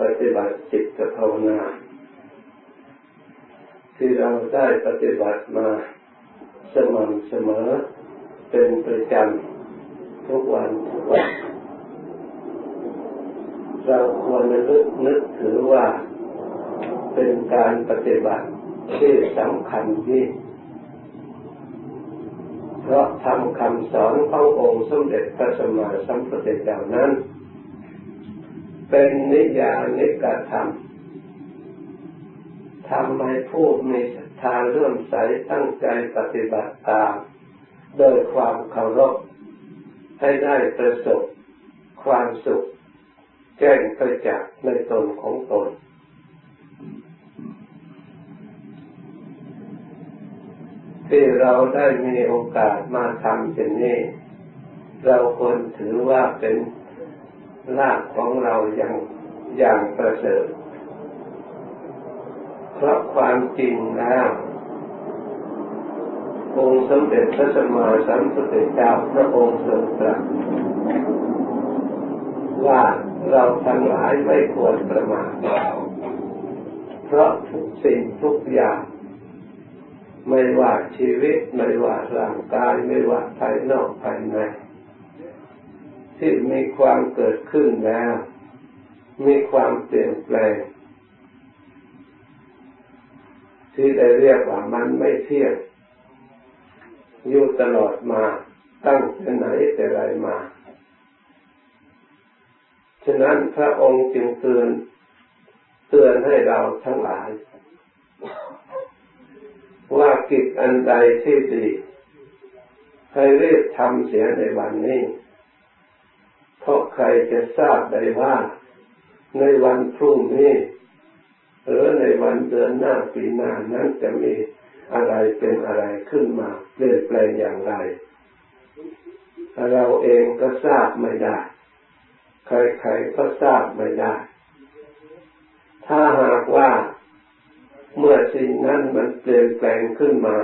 ปฏิบัติจิตภาวนา ที่เราได้ปฏิบัติมาสม่ำเสมอเป็นประจำทุกวันทุกวันเราควรนึกนึกถือว่าเป็นการปฏิบัติที่สำคัญที่เพราะทำคำสอนขององค์สมเด็จพระสัมมาสัมพุทธเจ้านั้น เป็นนิยานิกธรรมทำให้ผู้มีศรัทธาเลื่อมใสตั้งใจปฏิบัติตามโดยความเคารพให้ได้ประสบความสุข แจ้งประจักษ์ในตนของตน ที่เราได้มีโอกาสมาทำเช่นนี้ เราควรถือว่าเป็น ลาภของเราอย่างอย่างประเสริฐเพราะความจริงแล้วองค์สมเด็จพระสัมมาสัมพุทธเจ้าพระองค์ทรงตรัสว่าเราทั้งหลายไม่ควรประมาทเพราะทุกสิ่งทุกอย่างไม่ว่าชีวิตไม่ว่าร่างกายไม่ว่าภายนอกภายใน ที่มีความเกิดขึ้นแล้ว มีความเปลี่ยนแปลงที่ได้เรียกว่ามันไม่เที่ยงอยู่ตลอดมาตั้งแต่ไหนแต่ไรมา ฉะนั้นพระองค์จึงเตือนเตือนให้เราทั้งหลาย ว่ากิจอันใดที่ดีให้รีบทำเสียในวันนี้ ใครจะทราบได้ว่า ในวันพรุ่งนี้หรือในวันเดือนหน้าปีหน้านั้นจะมีอะไรเป็นอะไรขึ้นมาเปลี่ยนแปลงอย่างไร เราเองก็ทราบไม่ได้ ใครๆก็ทราบไม่ได้ ถ้าหากว่าเมื่อสิ่งนั้นมันเปลี่ยนแปลงขึ้นมา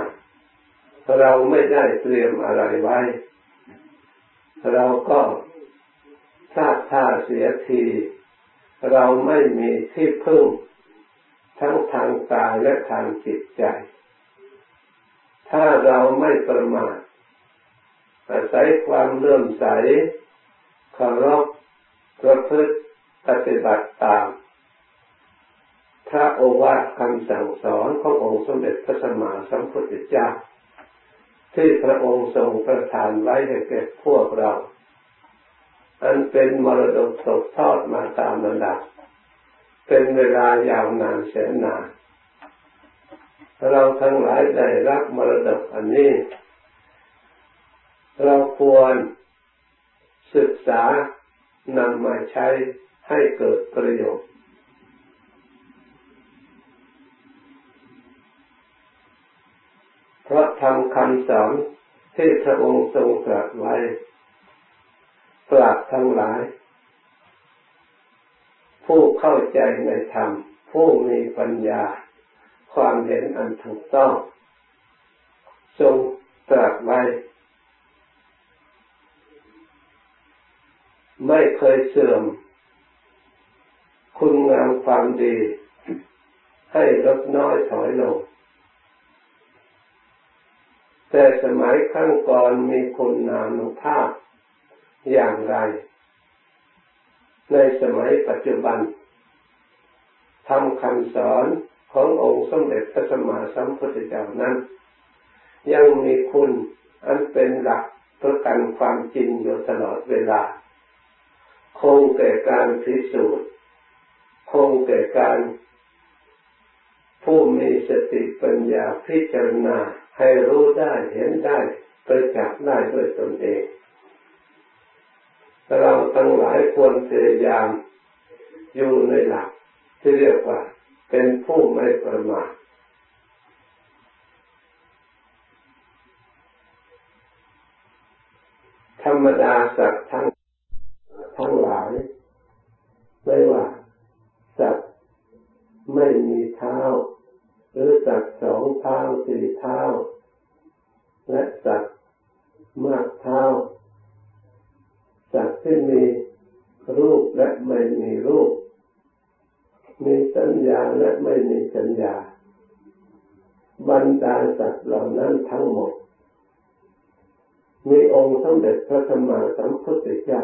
เราไม่ได้เตรียมอะไรไว้ เราก็ ท่าเสียที เราไม่มีที่พึ่ง ทั้งทางกายและทางจิตใจ ถ้าเราไม่ประมาทอาศัยความเลื่อมใสเคารพประพฤติปฏิบัติตาม พระโอวาทคำสั่งสอนขององค์สมเด็จพระสัมมาสัมพุทธเจ้า ที่พระองค์ทรงประทานไว้ให้แก่พวกเรา อันเป็นมรดกตกทอดมาตามระดับ เป็นเวลายาวนานแสนนานเราทั้งหลายได้รับมรดกอันนี้ เราควรศึกษานำมาใช้ให้เกิดประโยชน์เพราะทำคำสอนที่พระองค์ทรงตรัสไว้าบทั้งหลาย ผู้เข้าใจในธรรม ผู้มีปัญญา ความเห็นอันถูกต้อง ทรงตรัสไว้ ไม่เคยเสื่อม คุณงามความดี ให้ลดน้อยถอยลงแต่สมัยขั้งก่อนมีคุณนานุภาพ อย่างไร ในสมัยปัจจุบันทำคำสอนขององค์สมเด็จพระสัมมาสัมพุทธเจ้านั้น ยังมีคุณอันเป็นหลักประกันความจริงอยู่ตลอดเวลา คงแก่การพิสูจน์คงแก่การผู้มีสติปัญญาพิจารณาให้รู้ได้เห็นได้ประจักษ์ได้ด้วยตนเอง เราทั้งหลายควรพยายามอยู่ในหลักที่เรียกว่า เป็นผู้ไม่ประมาทธรรมดาสัตว์ทั้งทั้งหลาย ไม่ว่า สัตว์ไม่มีเท้า หรือสัตว์สองเท้าสี่เท้า และสัตว์มากเท้า ที่มีรูปและไม่มีรูป มีสัญญาและไม่มีสัญญา บรรดาสัตว์เหล่านั้นทั้งหมด มีองค์สมเด็จพระสัมมาสัมพุทธเจ้า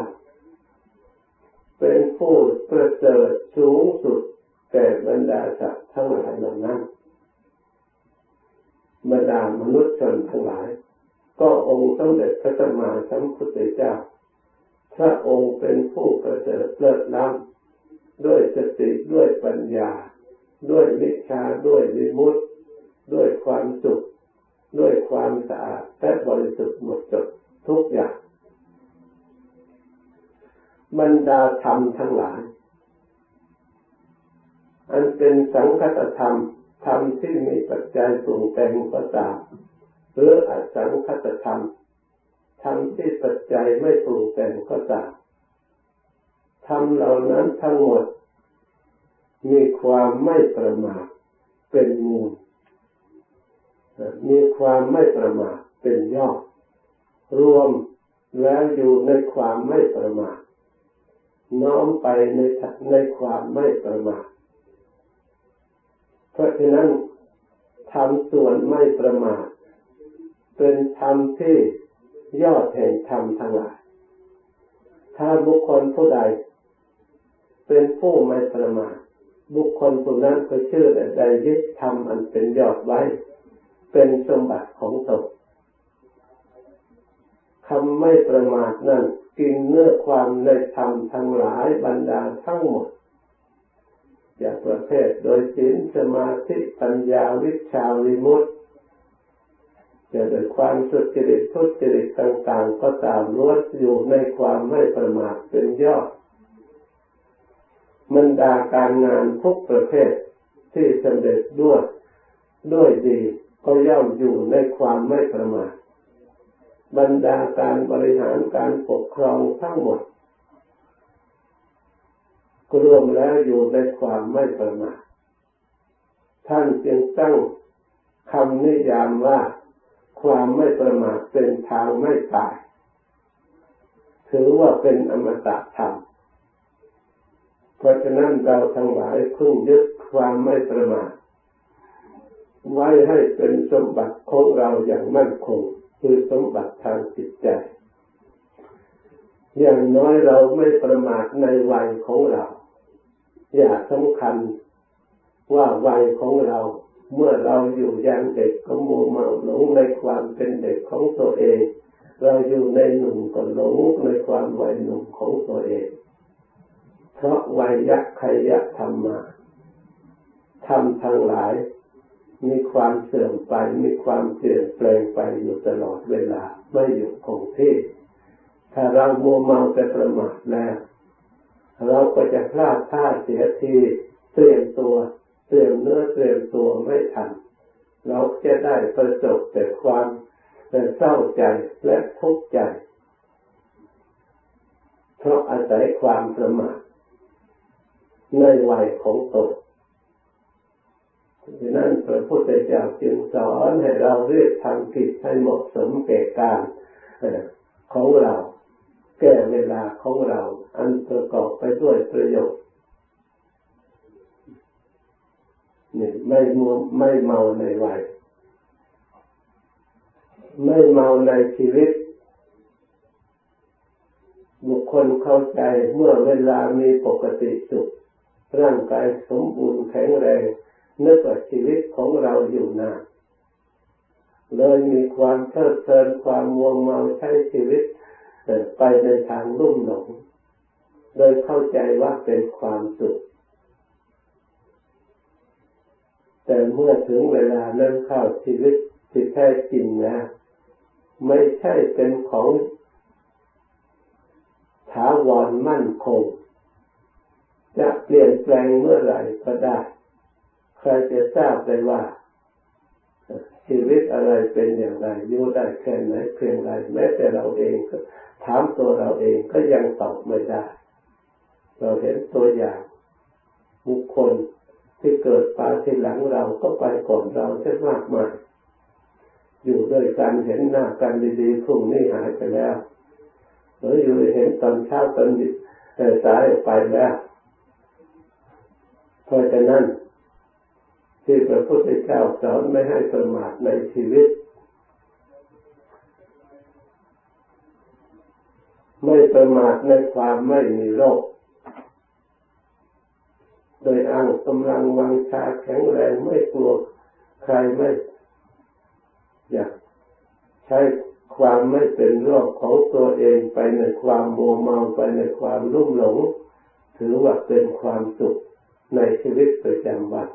เป็นผู้ประเสริฐสูงสุดแก่บรรดาสัตว์ทั้งหลายเหล่านั้นบรรดามนุษย์ชนทั้งหลาย ก็องค์สมเด็จพระสัมมาสัมพุทธเจ้า พระองค์เป็นผู้ประเสริฐเลิศล้ำด้วยสติด้วยปัญญา ด้วยวิชาด้วยวิมุตติ ด้วยความสุข ด้วยความสะอาดและบริสุทธิ์หมดจดทุกอย่างบรรดาธรรมทั้งหลาย อันเป็นสังคตธรรมธรรมที่มีปัจจัยปรุงแต่งก็ตามหรืออสังคตธรรม ธรรมที่ปัจจัยไม่ปรุงแต่งก็ตามธรรมเหล่านั้นทั้งหมด มีความไม่ประมาทเป็นมูลมีความไม่ประมาทเป็นยอดรวมแล้วอยู่ในความไม่ประมาทน้อมไปในในความไม่ประมาทเพราะฉะนั้นทำส่วนไม่ประมาทเป็นธรรมที่ ยอดแห่งธรรมทั้งหลาย ถ้าบุคคลผู้ใด เป็นผู้ไม่ประมาทบุคคลผู้นั้นก็ชื่อใดยึดธรรมอันเป็นยอดไว้ เป็นสมบัติของตนคำไม่ประมาทนั้นกินเนื้อความในธรรมทั้งหลายบรรดาทั้งหมดจากประเภทโดยศีลสมาธิปัญญาวิชาวิมุตติ จะโดยความสุจริตทุจริตต่างๆ ก็ตามล้วนอยู่ในความไม่ประมาทเป็นยอดมันดาการงานทุกประเภทที่สำเร็จด้วยด้วยดีก็ย่อมอยู่ในความไม่ประมาทบรรดาการบริหารการปกครองทั้งหมดรวมแล้วอยู่ในความไม่ประมาทท่านจึงตั้งคำนิยามว่า ความไม่ประมาทเป็นทางไม่ตาย ถือว่าเป็นอมตะธรรม เพราะฉะนั้นเราทั้งหลายพึ่งยึดความไม่ประมาทไว้ให้เป็นสมบัติของเราอย่างมั่นคง คือสมบัติทางจิตใจ อย่างน้อยเราไม่ประมาทในวัยของเรา อย่าสำคัญว่าวัยของเรา เมื่อเราอยู่ยังเด็กก็มัวเมาหลงในความเป็นเด็กของตัวเอง เราอยู่ในหนุ่มก็หลงในความวัยหนุ่มของตัวเอง เพราะวัยยักษ์ขยะธรรมาทำทั้งหลาย มีความเสื่อมไปมีความเปลี่ยนแปลงไปอยู่ตลอดเวลาไม่อยู่คงที่ ถ้าเรามัวเมาแต่ประมาทแล้วเราก็จะพลาดท่าเสียทีเตรียมตัว เตรียมเนื้อเตรียมตัวไม่ทัน เราจะได้ประสบแต่ความเศร้าใจและทุกข์ใจ เพราะอาศัยความประมาทในวัยของตนดังนั้นพระพุทธเจ้าจึงสอนให้เราเรียกทำผิดให้เหมาะสมแก่การของเรา แก่เวลาของเรา อันประกอบไปด้วยประโยชน์ นี่ไม่มัวไม่เมาในวัยไม่เมาในชีวิต บุคคลเข้าใจเมื่อเวลามีปกติสุข ร่างกายสมบูรณ์แข็งแรงนึกว่าชีวิตของเราอยู่นานเลยมีความเพลิดเพลินความมัวเมาใช้ชีวิตไปในทางรุ่มหลงโดยเข้าใจว่าเป็นความสุข แต่เมื่อถึงเวลานั้นเข้าชีวิตที่แท้จริงนะ ไม่ใช่เป็นของถาวรมั่นคง จะเปลี่ยนแปลงเมื่อไหร่ก็ได้ ใครจะทราบได้ว่า ชีวิตอะไรเป็นอย่างไรอยู่ได้แค่ไหนเพียงไรแม้แต่เราเองก็ถามตัวเราเองก็ยังตอบไม่ได้ เราเห็นตัวอย่างบุคคล ที่เกิดปาที่หลังเราก็ไปก่อนเราเช่นมากมายอยู่ด้วยกันเห็นหน้ากันดีๆพรุ่งนี้หายไปแล้วหรืออยู่เห็นตอนเช้าตอนสายไปแล้วเพราะฉะนั้นที่พระพุทธเจ้าสอนไม่ให้ประมาทในชีวิต ไม่ประมาทในความไม่มีโรค โดยอ้างกำลังวังชาแข็งแรงไม่กลัวใครไม่อยากใช้ความไม่เป็นโรคของตัวเองไปในความโมเมาไปในความลุ่มหลง ถือว่าเป็นความสุขในชีวิตประจำวัน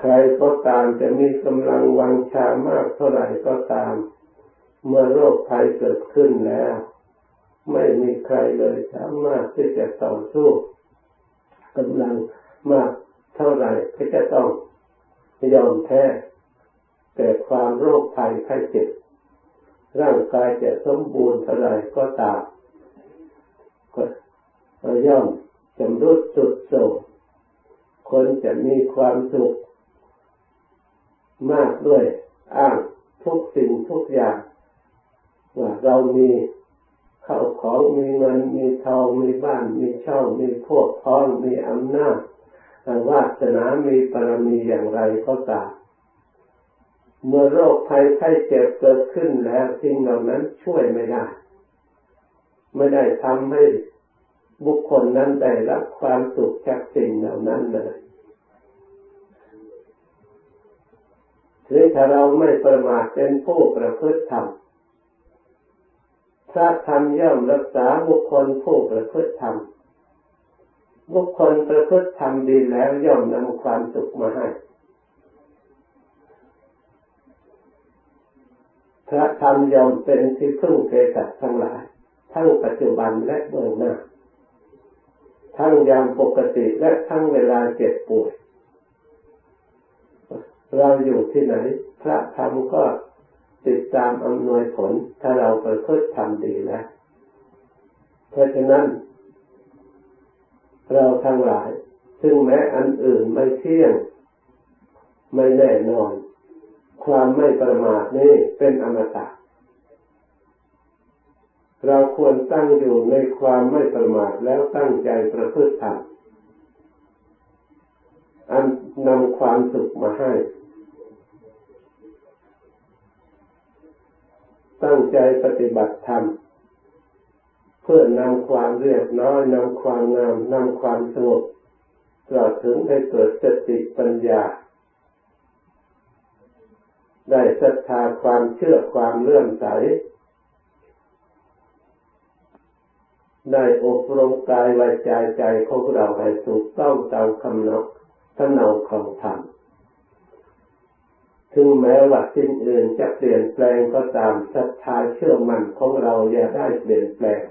ใครก็ตามจะมีกำลังวังชามากเท่าไหร่ก็ตาม เมื่อโรคภัยเกิดขึ้นแล้ว ไม่มีใครเลยสามารถที่จะต่อสู้กำลังมากเท่าไหร่ก็จะต้องยอมแพ้แต่ความโรคภัยไข้เจ็บร่างกายจะสมบูรณ์เท่าไรก็ตามก็ย่อมจำรุดสุดโศกคนจะมีความสุขมากด้วย อ้างทุกสิ่งทุกอย่างว่าเรามี เข้าของมีเงินมีทองมีบ้านมีช่องมีพวกพ้องมีอำนาจวาสนามีปรมีอย่างไรก็ตามเมื่อโรคภัยไข้เจ็บเกิดขึ้นแล้วสิ่งเหล่านั้นช่วยไม่ได้ ไม่ได้ทำให้บุคคลนั้นได้รับความสุขจากสิ่งเหล่านั้นเลยหรือถ้าเราไม่ประมาทเป็นผู้ประพฤติธรรม ระธรรมย่อมรักษาบุคคลผู้ประพฤติธรรม บุคคลประพฤติธรรมดีแล้วย่อมนำความสุขมาให้ พระธรรมยอมเป็นที่พึ่งเกสัตทั้งหลาย ทั้งปัจจุบันและเบื้องหน้า ทั้งยามปกติและทั้งเวลาเจ็บป่วย เราอยู่ที่ไหน พระธรรมก็ ติดตามอำนวยผล ถ้าเราประพฤติทำดีแล้วเพราะฉะนั้น เราทั้งหลาย ซึ่งแม้อันอื่นไม่เที่ยง ไม่แน่นอน ความไม่ประมาทนี่เป็นอมตะเราควรตั้งอยู่ในความไม่ประมาทแล้วตั้งใจประพฤติธรรมอันนำความสุขมาให้ ตั้งใจปฏิบัติธรรมเพื่อนำความเรียบน้อยนำความงามนำความสงบตลอดถึงให้เกิดสติปัญญา ได้ศรัทธาความเชื่อความเลื่อมใส ได้อบรมกายวาจาใจของเราให้ถูกต้องตามคำนกทำเนาของธรรม ถึงแม้ว่าสิ่งอื่นจะเปลี่ยนแปลงก็ตามศรัทธาเชื่อมั่นของเราอย่าได้เปลี่ยนแปลง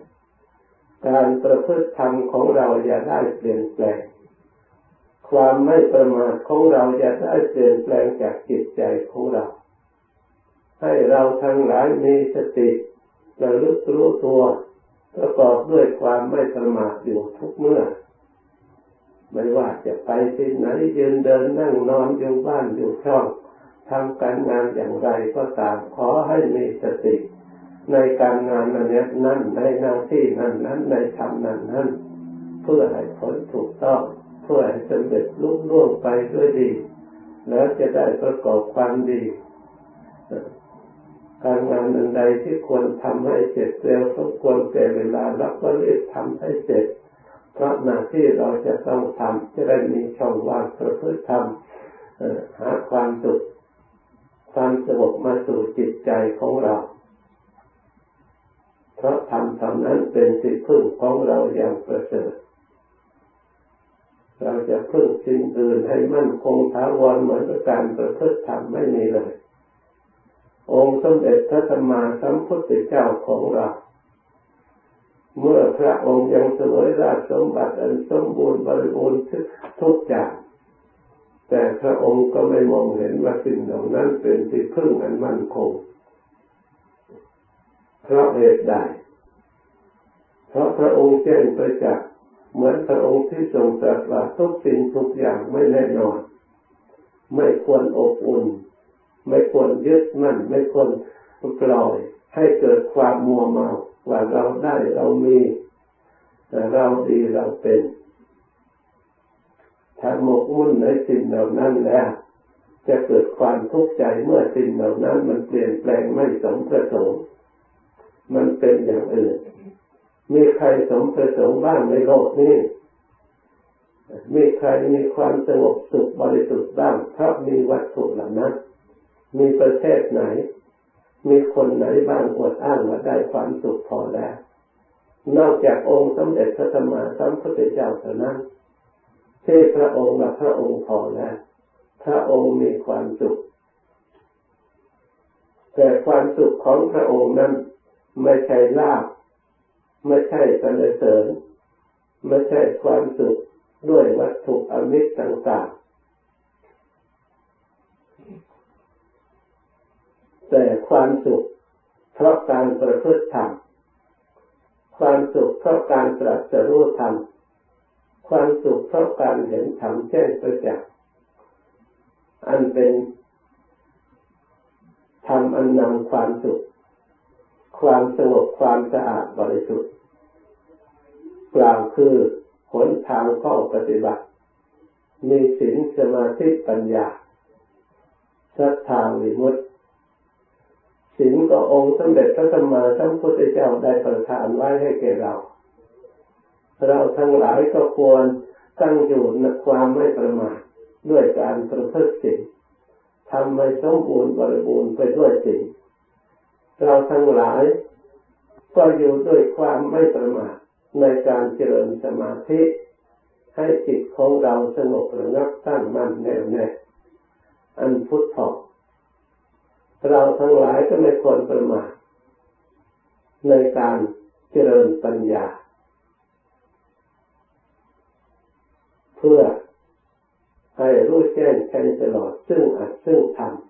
การประพฤติธรรมของเราอย่าได้เปลี่ยนแปลง ความไม่ประมาทของเราอย่าได้เปลี่ยนแปลงจากจิตใจของเรา ให้เราทั้งหลายมีสติระลึกรู้ตัวประกอบด้วยความไม่ประมาทอยู่ทุกเมื่อ ไม่ว่าจะไปที่ไหนยืนเดินนั่งนอนอยู่บ้านอยู่ช่อง ทำการงานอย่างไรก็ตามขอให้มีสติ ในการงานนั้นนั้นในหน้าที่นั้นนั้นในธรรมนั้นนั้นเพื่อให้ผลถูกต้อง เพื่อให้สำเร็จลุล่วงไปด้วยดี แล้วจะได้ประกอบความดีการงานอันใดที่ควรทำให้เสร็จเร็วสมควรแก่เวลารับก็รีบทำให้เสร็จ เพราะหน้าที่เราจะต้องทำจะได้มีช่องว่างประพฤติทำหาความสุข ความสงบมาสู่จิตใจของเรา เพราะทำเท่านั้นเป็นสิ่งพึ่งของเราอย่างประเสริฐ เราจะพึ่งสิ่งอื่นให้มั่นคงถาวรเหมือนการประพฤติธรรมไม่มีเลย องค์สมเด็จพระสัมมาสัมพุทธเจ้าของเรา เมื่อพระองค์ยังสวยราชสมบัติอันสมบูรณ์บริบูรณ์ทุกอย่าง แต่พระองค์ก็ไม่มองเห็นว่าสิ่งเหล่านั้นเป็นที่พึ่งอันมั่นคง เพราะเหตุใด เพราะพระองค์แจ้งไปจากเหมือนพระองค์ที่ทรงตรัสว่าทุกสิ่งทุกอย่างไม่แน่นอน ไม่ควรอบอุ่น ไม่ควรยึดมั่น ไม่ควรปล่อยให้เกิดความมัวเมาว่าเราได้เรามีเราดีเราเป็น ถ้าหมกมุ่นในสิ่งเหล่านั้นแล้ว จะเกิดความทุกข์ใจเมื่อสิ่งเหล่านั้นมันเปลี่ยนแปลงไม่สมประสงค์ มันเป็นอย่างอื่น มีใครสมประสงค์บ้างในโลกนี้ มีใครมีความสงบสุขบริสุทธิ์บ้างเพราะมีวัตถุเหล่านั้น มีประเทศไหน มีคนไหนบ้างอวดอ้างว่าได้ความสุขพอแล้ว นอกจากองค์สมเด็จพระสัมมาสัมพุทธเจ้าเท่านั้น ที่พระองค์ละพระองค์พอแล้วพระองค์มีความสุข แต่ความสุขของพระองค์นั้นไม่ใช่ลาภไม่ใช่สรรเสริญ ไม่ใช่ความสุขด้วยวัตถุอมิตรต่างๆ แต่ความสุข เพราะการประพฤติธรรม ความสุขเพราะการตรัสรู้ธรรม ความสุขเพราะการเห็นธรรมแจ้งประจักษ์อันเป็นธรรมอันนำความสุข ความสงบความสะอาดบริสุทธิ์กล่าวคือหนทางข้อปฏิบัติ มีศีลสมาธิปัญญาศรัทธาวิมุตติศีลก็องค์สมเด็จพระสัมมาสัมพุทธเจ้าได้ประทานไว้ให้แก่เรา เราทั้งหลายก็ควรตั้งอยู่ในความไม่ประมาทด้วยการประพฤติศีลทำให้สมบูรณ์บริบูรณ์ไปด้วยศีลเราทั้งหลาย ก็อยู่ด้วยความไม่ประมาทในการเจริญสมาธิ ให้จิตของเราสงบระงับตั้งมั่นแน่วแน่อันพุทธอเราทั้งหลายก็ไม่ควรประมาทในการเจริญปัญญา เพื่อให้รู้แจ้งแทงตลอดซึ่งอัดซึ่งทำ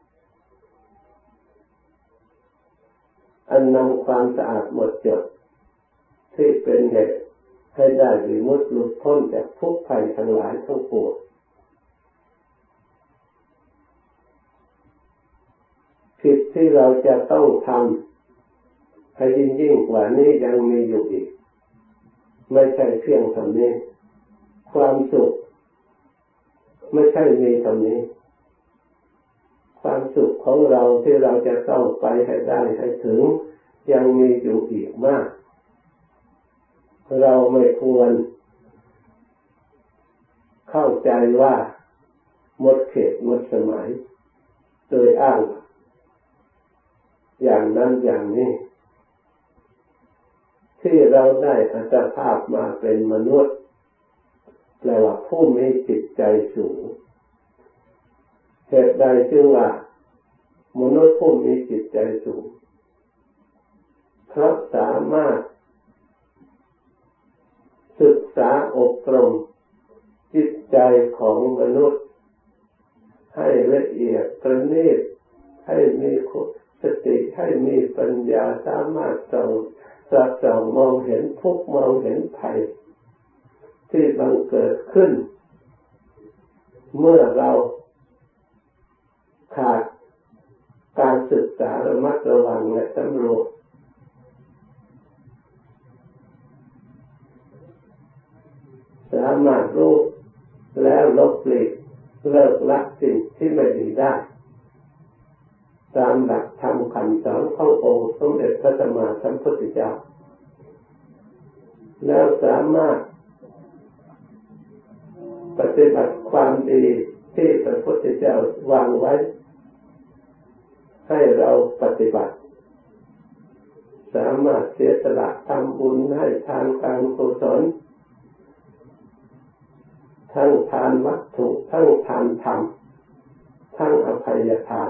อันนำความสะอาดหมดจดที่เป็นเหตุให้ได้วิมุตติหลุดพ้นจากทุกภัยทั้งหลายทั้งปวงกิจที่เราจะต้องทำให้ยิ่งยิ่งกว่านี้ยังมีอยู่อีก ไม่ใช่เพียงเท่านี้ ความสุข ไม่ใช่มีเท่านี้ ความสุขของเราที่เราจะต้องไปให้ได้ให้ถึง ยังมีอยู่อีกมาก เราไม่ควร เข้าใจว่าหมดเขตหมดสมัย โดยอ้าง อย่างนั้นอย่างนี้ ที่เราได้อัตภาพมาเป็นมนุษย์ แปลว่าผู้มีจิตใจสูงเหตุใดจึงว่ามนุษย์ผู้มีจิตใจสูงเพราะสามารถ ศึกษาอบรม จิตใจของมนุษย์ ให้ละเอียดประณีตให้มีสติให้มีปัญญาสามารถส่องสักส่องมองเห็นทุกมองเห็นภัย ที่บังเกิดขึ้น เมื่อเราขาดการศึกษาระมัดระวังและสำรวจสามารถรู้แล้วลบหลีกเลิกละสิ่งที่ไม่ดีได้ ตามหลักธรรมคำสอนขององค์สมเด็จพระสัมมาสัมพุทธเจ้า แล้วสามารถ ปฏิบัติความดีที่พระพุทธเจ้าวางไว้ ให้เราปฏิบัติ สามารถเสียสละทำบุญให้ทานการกุศลทั้งทานวัตถุทั้งทานธรรมทั้งอภัยทาน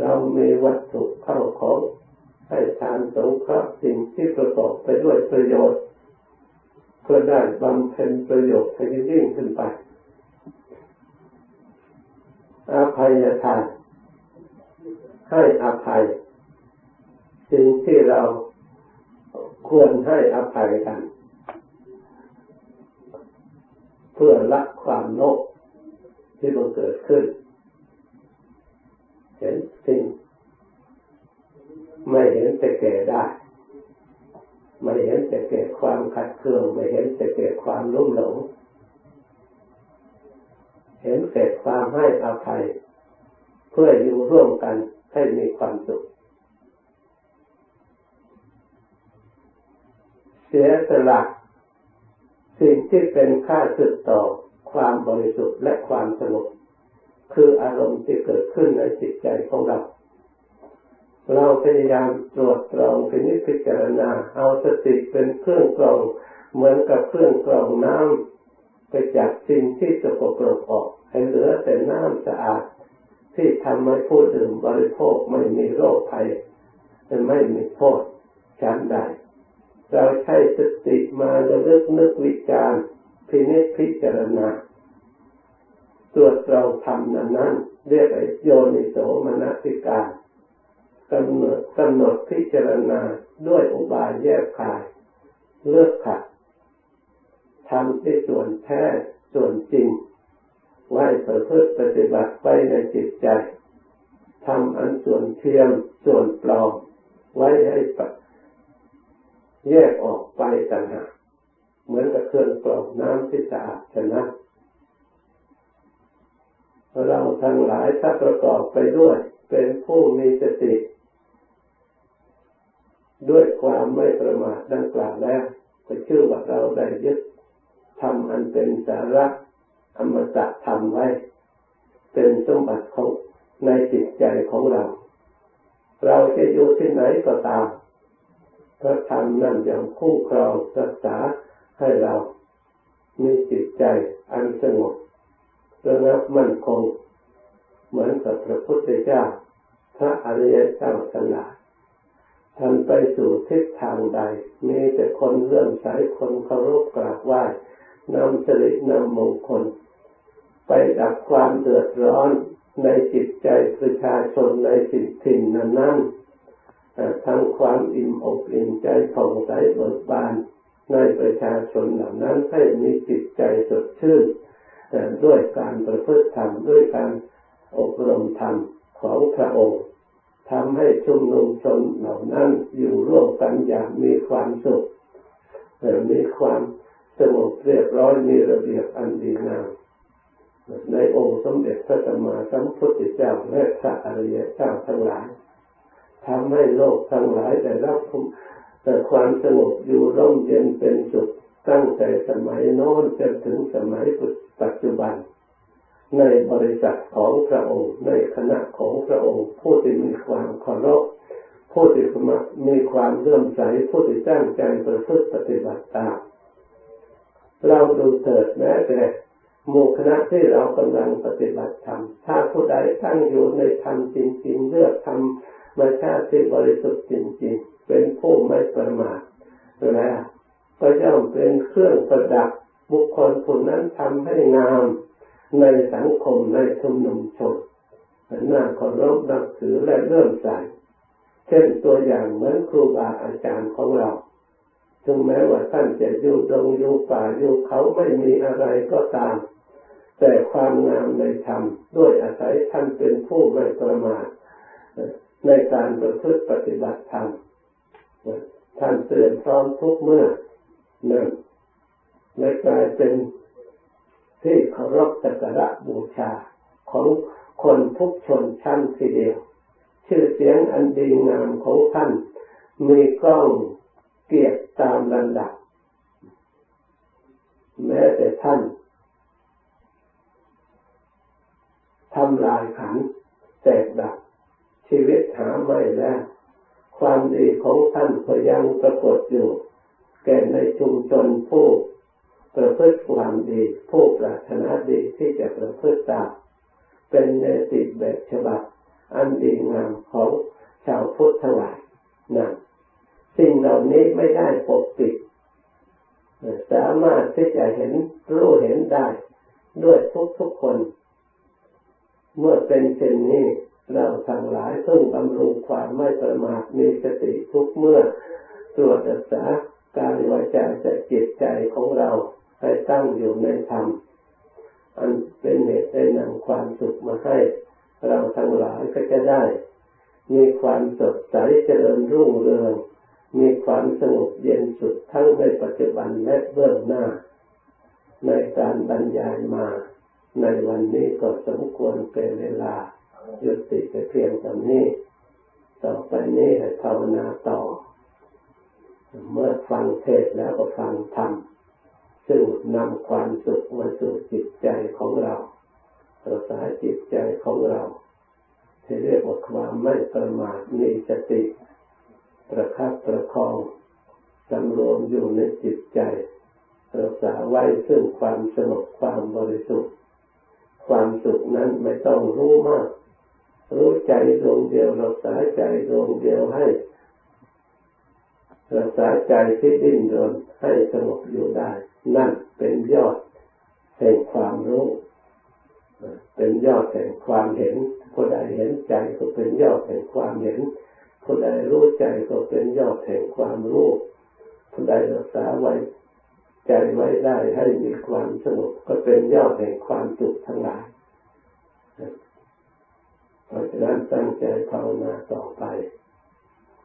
เรามีวัตถุเข้าของให้ทานสงเคราะห์สิ่งที่ประกอบไปด้วยประโยชน์ เพื่อได้บำเพ็ญประโยชน์ให้ยิ่งขึ้นไปอาภัยทาน ให้อภัย สิ่งที่เราควรให้อภัยกัน เพื่อละความโลภที่มันเกิดขึ้น เห็นสิ่ง ไม่เห็นแต่แก่ได้ ไม่เห็นแต่เกิดความขัดเคืองไม่เห็นแต่เกิดความลุ่มหลง เห็นเกิดความให้อภัย เพื่ออยู่ร่วมกันให้มีความสุข เสียสละสิ่งที่เป็นค่าสึกต่อความบริสุทธิ์และความสงบคืออารมณ์ที่เกิดขึ้นในจิตใจของเรา เราพยายามตรวจตรองพิจารณาเอาสติเป็นเครื่องกรอง เหมือนกับเครื่องกรองน้ำไปจากสิ่งที่สกปรกออก ให้เหลือแต่น้ำสะอาด ที่ทำให้ผู้ดื่มบริโภคไม่มีโรคภัยไม่มีโทษชั้นใดเราใช้สติมาระลึกนึกวิจารพินิจพิจารณาตรวจเราทำนั้นนั้นเรียกไอโยนิโสมนสิการ กำหนดกำหนดพิจารณาด้วยอุบายแยกขาย เลือกขัดทำที่ส่วนแท้ส่วนจริง ไว้เพื่อปฏิบัติไปในจิตใจทำอันส่วนเทียมส่วนปลอมไว้ให้แยกออกไปต่างหากเหมือนกับเครื่องกรองน้ำที่สะอาดฉะนั้นเราทั้งหลายถ้าประกอบไปด้วย เป็นผู้มีสติ ด้วยความไม่ประมาทดังกล่าวแล้วก็ชื่อว่าเราได้ยึดทำอันเป็นสาระอมตะทำไว้ เป็นสมบัติของในจิตใจของเรา เราจะอยู่ที่ไหนก็ตามพระธรรมนั่นยังคุ้มครองรักษาให้เรามีจิตใจอันสงบระงับมั่นคง เหมือนกับพระพุทธเจ้า พระอริยเจ้าทั้งหลาย ท่านไปสู่ทิศทางใด มีแต่คนเลื่อมใสคนเคารพกราบไหว้นำสิรินำมงคล ไปดับความเดือดร้อนในจิตใจประชาชนในสิ่งถิ่นนั้นนั้นทั้งความอิ่มอกอิ่มใจผ่องใสเบิกบานในประชาชนเหล่านั้นให้มีจิตใจสดชื่นด้วยการประพฤติธรรมด้วยการอบรมธรรมของพระองค์ ทำให้ชุมนุมชนเหล่านั้นอยู่ร่วมกันอย่างมีความสุขมีความสงบเรียบร้อยมีระเบียบอันดีงามในองค์สมเด็จพระสัมมาสัมพุทธเจ้าและพระอริยเจ้าทั้งหลายทำให้โลกทั้งหลายได้รับแต่ความสงบอยู่ร่มเย็นเป็นสุขตั้งแต่สมัยโน้นจนถึงสมัยปัจจุบัน ในบริษัทของพระองค์ ในคณะของพระองค์ ผู้ที่มีความเคารพผู้ที่มีความเลื่อมใสผู้ที่ตั้งใจประพฤติปฏิบัติตามเราดูเถิดแม้แต่หมู่คณะที่เรากำลังปฏิบัติธรรมถ้าผู้ใดตั้งอยู่ในธรรมจริง ๆ เลือกทำมาชาติที่บริสุทธิ์จริง ๆ เป็นผู้ไม่ประมาทแล้วก็ย่อมเป็นเครื่องประดับบุคคลผู้นั้นทำให้งาม ในสังคมในชุมนุมชนหน่าเคารพนับถือและเลื่อมใสเช่นตัวอย่างเหมือนครูบาอาจารย์ของเรา ถึงแม้ว่าท่านจะอยู่ตรงอยู่ป่าอยู่เขาไม่มีอะไรก็ตาม แต่ความงามในธรรมด้วยอาศัยท่านเป็นผู้ไม่ประมาทในการประพฤติปฏิบัติธรรมท่านเตือนพร้อมทุกเมื่อนั่นและกลายเป็น ที่เคารพสักการะบูชาของคนทุกชนชั้นทีเดียว ชื่อเสียงอันดีงามของท่าน มีกล้องเกียรติตามลำดับ แม้แต่ท่านทำลายขันแตกดับ ชีวิตหาไม่แล้ว ความดีของท่านก็ยังปรากฏอยู่ แก่ในชุมชนผู้ ประพฤติความดี ผู้ปรารถนาดีที่จะประพฤติตามเป็นเนติแบบฉบับ อันดีงามของชาวพุทธทั้งหลายนั่นสิ่งเหล่านี้ไม่ได้ปกปิด สามารถที่จะเห็นรู้เห็นได้ ด้วยทุกทุกคน เมื่อเป็นเช่นนี้ เราทั้งหลายต้องบำรุงความไม่ประมาทมีสติทุกเมื่อตรวจรักษากายวาจาใจจิตใจของเรา ให้ตั้งอยู่ในธรรมอันเป็นเหตุได้นำความสุขมาให้เราทั้งหลายก็จะได้ มีความสดใสเจริญรุ่งเรือง มีความสงบเย็นสุดทั้งในปัจจุบันและเบื้องหน้า ในการบรรยายมา ในวันนี้ก็สมควรเป็นเวลายุติไปเพียงเท่านี้ ต่อไปนี้ให้ภาวนาต่อ เมื่อฟังเทศแล้วก็ฟังธรรม ซึ่งนำความสุขมาสู่จิตใจของเรารักษาจิตใจของเรา ที่เรียกว่าความไม่ประมาทมีสติ ประคับประคองสำรวมอยู่ในจิตใจรักษาไว้ซึ่งความสงบความบริสุทธิ์ ความสุขนั้นไม่ต้องรู้มาก รู้ใจดวงเดียวรักษาใจดวงเดียวให้รักษาใจที่ดิ้นรนให้สงบอยู่ได้ นั่นเป็นยอดแห่งความรู้ เป็นยอดแห่งความเห็นผู้ใดเห็นใจก็เป็นยอดแห่งความเห็นผู้ใดรู้ใจก็เป็นยอดแห่งความรู้ผู้ใดรักษาไว้ใจไว้ได้ให้มีความสงบก็เป็นยอดแห่งความสุขทั้งหลายเพราะฉะนั้นตั้งใจภาวนาต่อไป